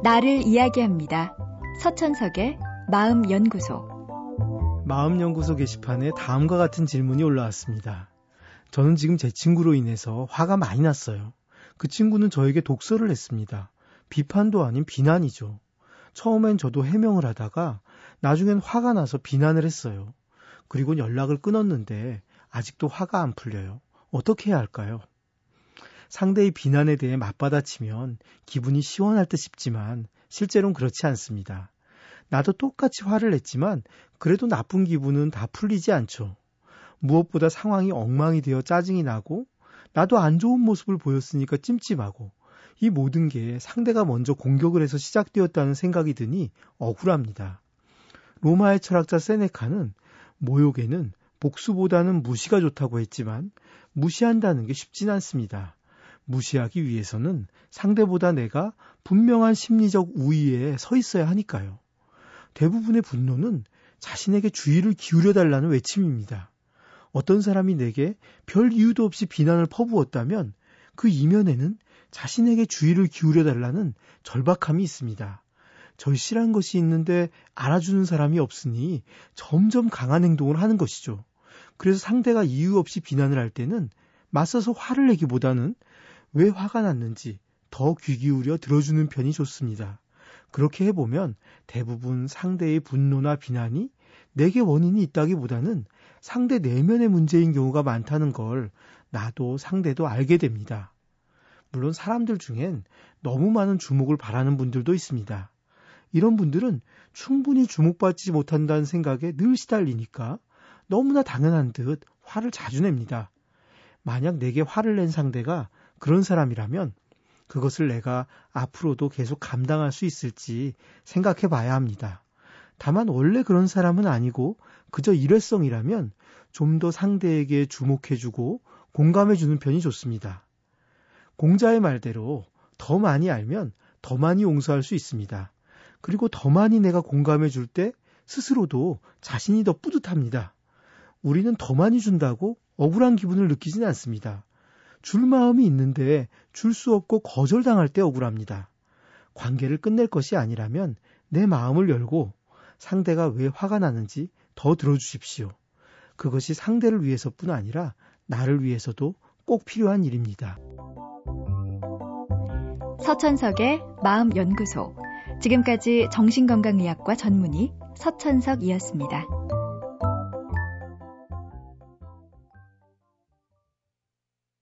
나를 이야기합니다. 서천석의 마음연구소. 마음연구소 게시판에 다음과 같은 질문이 올라왔습니다. 저는 지금 제 친구로 인해서 화가 많이 났어요. 그 친구는 저에게 독서를 했습니다. 비판도 아닌 비난이죠. 처음엔 저도 해명을 하다가 나중엔 화가 나서 비난을 했어요. 그리고 연락을 끊었는데 아직도 화가 안 풀려요. 어떻게 해야 할까요? 상대의 비난에 대해 맞받아치면 기분이 시원할 듯 싶지만 실제로는 그렇지 않습니다. 나도 똑같이 화를 냈지만 그래도 나쁜 기분은 다 풀리지 않죠. 무엇보다 상황이 엉망이 되어 짜증이 나고 나도 안 좋은 모습을 보였으니까 찜찜하고 이 모든 게 상대가 먼저 공격을 해서 시작되었다는 생각이 드니 억울합니다. 로마의 철학자 세네카는 모욕에는 복수보다는 무시가 좋다고 했지만 무시한다는 게 쉽진 않습니다. 무시하기 위해서는 상대보다 내가 분명한 심리적 우위에 서 있어야 하니까요. 대부분의 분노는 자신에게 주의를 기울여 달라는 외침입니다. 어떤 사람이 내게 별 이유도 없이 비난을 퍼부었다면 그 이면에는 자신에게 주의를 기울여 달라는 절박함이 있습니다. 절실한 것이 있는데 알아주는 사람이 없으니 점점 강한 행동을 하는 것이죠. 그래서 상대가 이유 없이 비난을 할 때는 맞서서 화를 내기보다는 왜 화가 났는지 더 귀 기울여 들어주는 편이 좋습니다. 그렇게 해보면 대부분 상대의 분노나 비난이 내게 원인이 있다기보다는 상대 내면의 문제인 경우가 많다는 걸 나도 상대도 알게 됩니다. 물론 사람들 중엔 너무 많은 주목을 바라는 분들도 있습니다. 이런 분들은 충분히 주목받지 못한다는 생각에 늘 시달리니까 너무나 당연한 듯 화를 자주 냅니다. 만약 내게 화를 낸 상대가 그런 사람이라면 그것을 내가 앞으로도 계속 감당할 수 있을지 생각해 봐야 합니다. 다만 원래 그런 사람은 아니고 그저 일회성이라면 좀 더 상대에게 주목해주고 공감해주는 편이 좋습니다. 공자의 말대로 더 많이 알면 더 많이 용서할 수 있습니다. 그리고 더 많이 내가 공감해 줄 때 스스로도 자신이 더 뿌듯합니다. 우리는 더 많이 준다고 억울한 기분을 느끼지는 않습니다. 줄 마음이 있는데 줄 수 없고 거절당할 때 억울합니다. 관계를 끝낼 것이 아니라면 내 마음을 열고 상대가 왜 화가 나는지 더 들어주십시오. 그것이 상대를 위해서뿐 아니라 나를 위해서도 꼭 필요한 일입니다. 서천석의 마음연구소. 지금까지 정신건강의학과 전문의 서천석이었습니다.